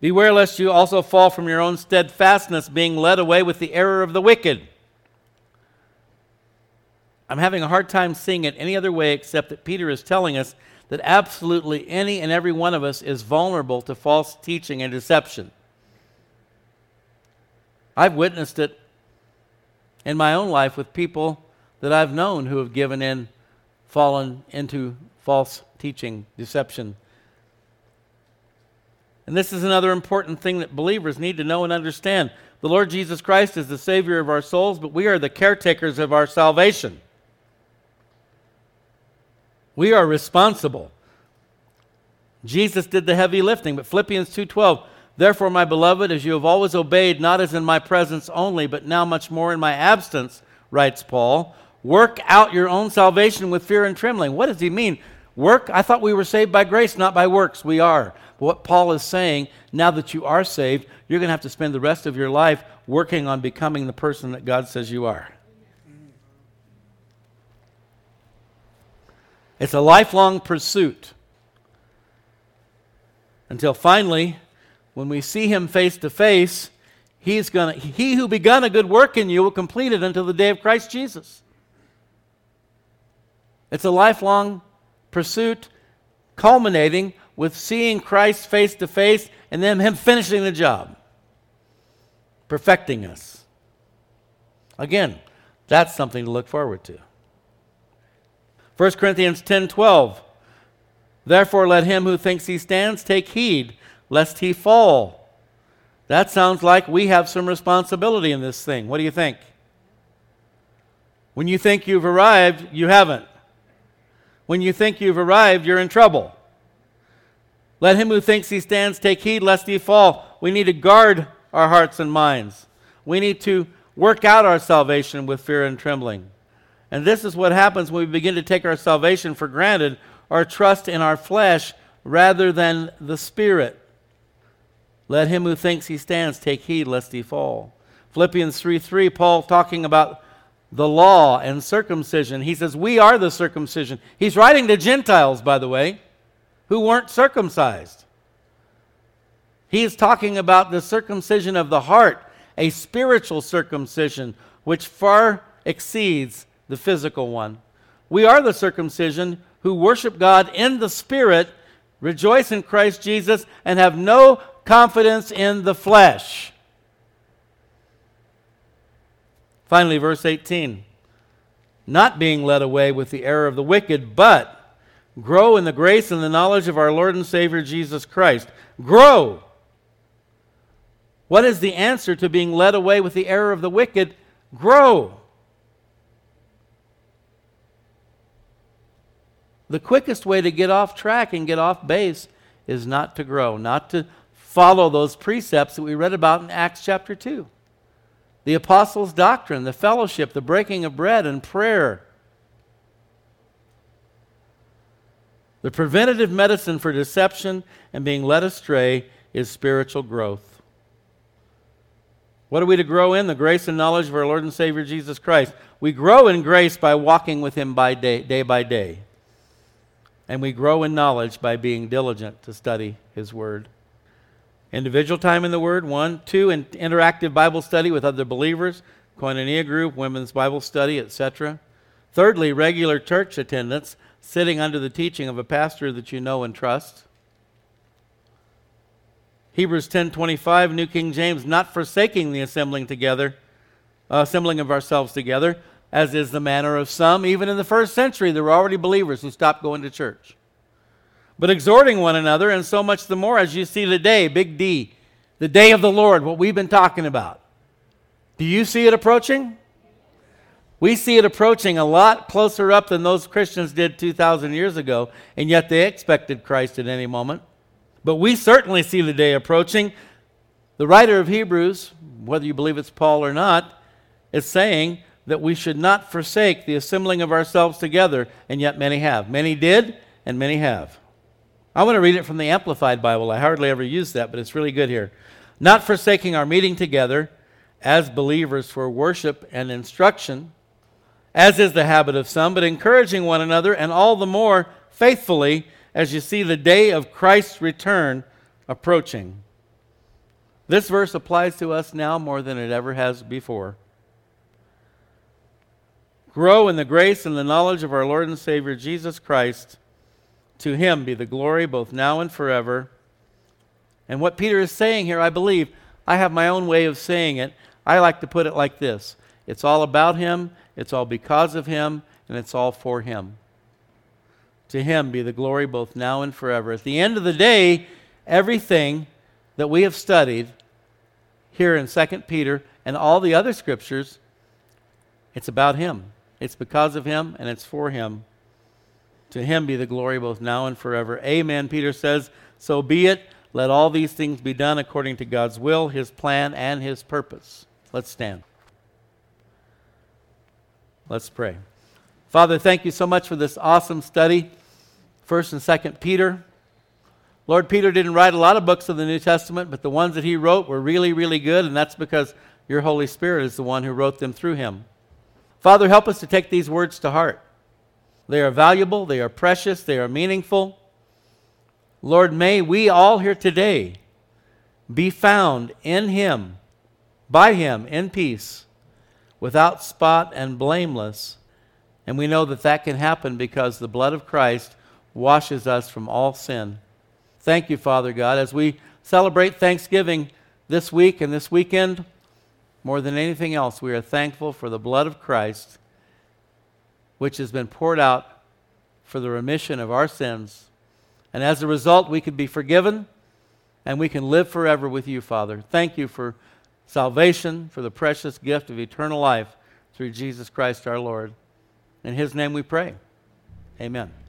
Beware lest you also fall from your own steadfastness, being led away with the error of the wicked. I'm having a hard time seeing it any other way except that Peter is telling us that absolutely any and every one of us is vulnerable to false teaching and deception. I've witnessed it in my own life with people that I've known who have given in, fallen into false teaching, deception, and this is another important thing that believers need to know and understand. The Lord Jesus Christ is the Savior of our souls, but we are the caretakers of our salvation. We are responsible. Jesus did the heavy lifting, but Philippians 2:12, "Therefore, my beloved, as you have always obeyed, not as in my presence only, but now much more in my absence," writes Paul, "work out your own salvation with fear and trembling." What does he mean? Work? I thought we were saved by grace, not by works. We are. But what Paul is saying, now that you are saved, you're going to have to spend the rest of your life working on becoming the person that God says you are. It's a lifelong pursuit until finally, when we see him face to face, he's gonna, he who begun a good work in you will complete it until the day of Christ Jesus. It's a lifelong pursuit culminating with seeing Christ face to face and then him finishing the job, perfecting us. Again, that's something to look forward to. 1 Corinthians 10 12. Therefore, let him who thinks he stands take heed lest he fall. That sounds like we have some responsibility in this thing. What do you think? When you think you've arrived, you haven't. When you think you've arrived, you're in trouble. Let him who thinks he stands take heed lest he fall. We need to guard our hearts and minds. We need to work out our salvation with fear and trembling. And this is what happens when we begin to take our salvation for granted our trust in our flesh rather than the Spirit. Let him who thinks he stands take heed lest he fall. Philippians 3 3, Paul talking about the law and circumcision. He says, We are the circumcision. He's writing to Gentiles, by the way, who weren't circumcised. He is talking about the circumcision of the heart, a spiritual circumcision, which far exceeds the physical one. We are the circumcision who worship God in the Spirit, rejoice in Christ Jesus, and have no confidence in the flesh. Finally, verse 18 not being led away with the error of the wicked, but grow in the grace and the knowledge of our Lord and Savior Jesus Christ. Grow. What is the answer to being led away with the error of the wicked? Grow. The quickest way to get off track and get off base is not to grow, not to follow those precepts that we read about in Acts chapter 2 the apostles' doctrine, the fellowship, the breaking of bread, and prayer. The preventative medicine for deception and being led astray is spiritual growth. What are we to grow in? The grace and knowledge of our Lord and Savior Jesus Christ. We grow in grace by walking with Him by day, day by day. And we grow in knowledge by being diligent to study His Word. Individual time in the Word, one. Two, in interactive Bible study with other believers, koinonia group, women's Bible study, etc. Thirdly, regular church attendance, sitting under the teaching of a pastor that you know and trust. Hebrews 10:25, New King James, not forsaking the assembling together, uh, assembling of ourselves together, as is the manner of some. Even in the first century, there were already believers who stopped going to church but exhorting one another, and so much the more as you see the day, big D, the day of the Lord, what we've been talking about. Do you see it approaching? We see it approaching a lot closer up than those Christians did 2,000 years ago, and yet they expected Christ at any moment. But we certainly see the day approaching. The writer of Hebrews, whether you believe it's Paul or not, is saying that we should not forsake the assembling of ourselves together, and yet many have. Many did, and many have. I want to read it from the Amplified Bible. I hardly ever use that, but it's really good here. Not forsaking our meeting together as believers for worship and instruction, as is the habit of some, but encouraging one another, and all the more faithfully as you see the day of Christ's return approaching. This verse applies to us now more than it ever has before. Grow in the grace and the knowledge of our Lord and Savior Jesus Christ to him be the glory both now and forever. And what Peter is saying here, I believe, I have my own way of saying it. I like to put it like this it's all about him, it's all because of him, and it's all for him. To him be the glory both now and forever. At the end of the day, everything that we have studied here in 2 Peter and all the other scriptures, it's about him. It's because of him and it's for him. To him be the glory both now and forever. Amen. Peter says, So be it. Let all these things be done according to God's will, his plan, and his purpose. Let's stand. Let's pray. Father, thank you so much for this awesome study. 1st and 2nd Peter. Lord, Peter didn't write a lot of books of the New Testament, but the ones that he wrote were really, really good, and that's because your Holy Spirit is the one who wrote them through him. Father, help us to take these words to heart. They are valuable, they are precious, they are meaningful. Lord, may we all here today be found in Him, by Him, in peace, without spot and blameless. And we know that that can happen because the blood of Christ washes us from all sin. Thank you, Father God. As we celebrate Thanksgiving this week and this weekend, more than anything else, we are thankful for the blood of Christ, which has been poured out for the remission of our sins. And as a result, we can be forgiven and we can live forever with you, Father. Thank you for salvation, for the precious gift of eternal life through Jesus Christ our Lord. In his name we pray. Amen.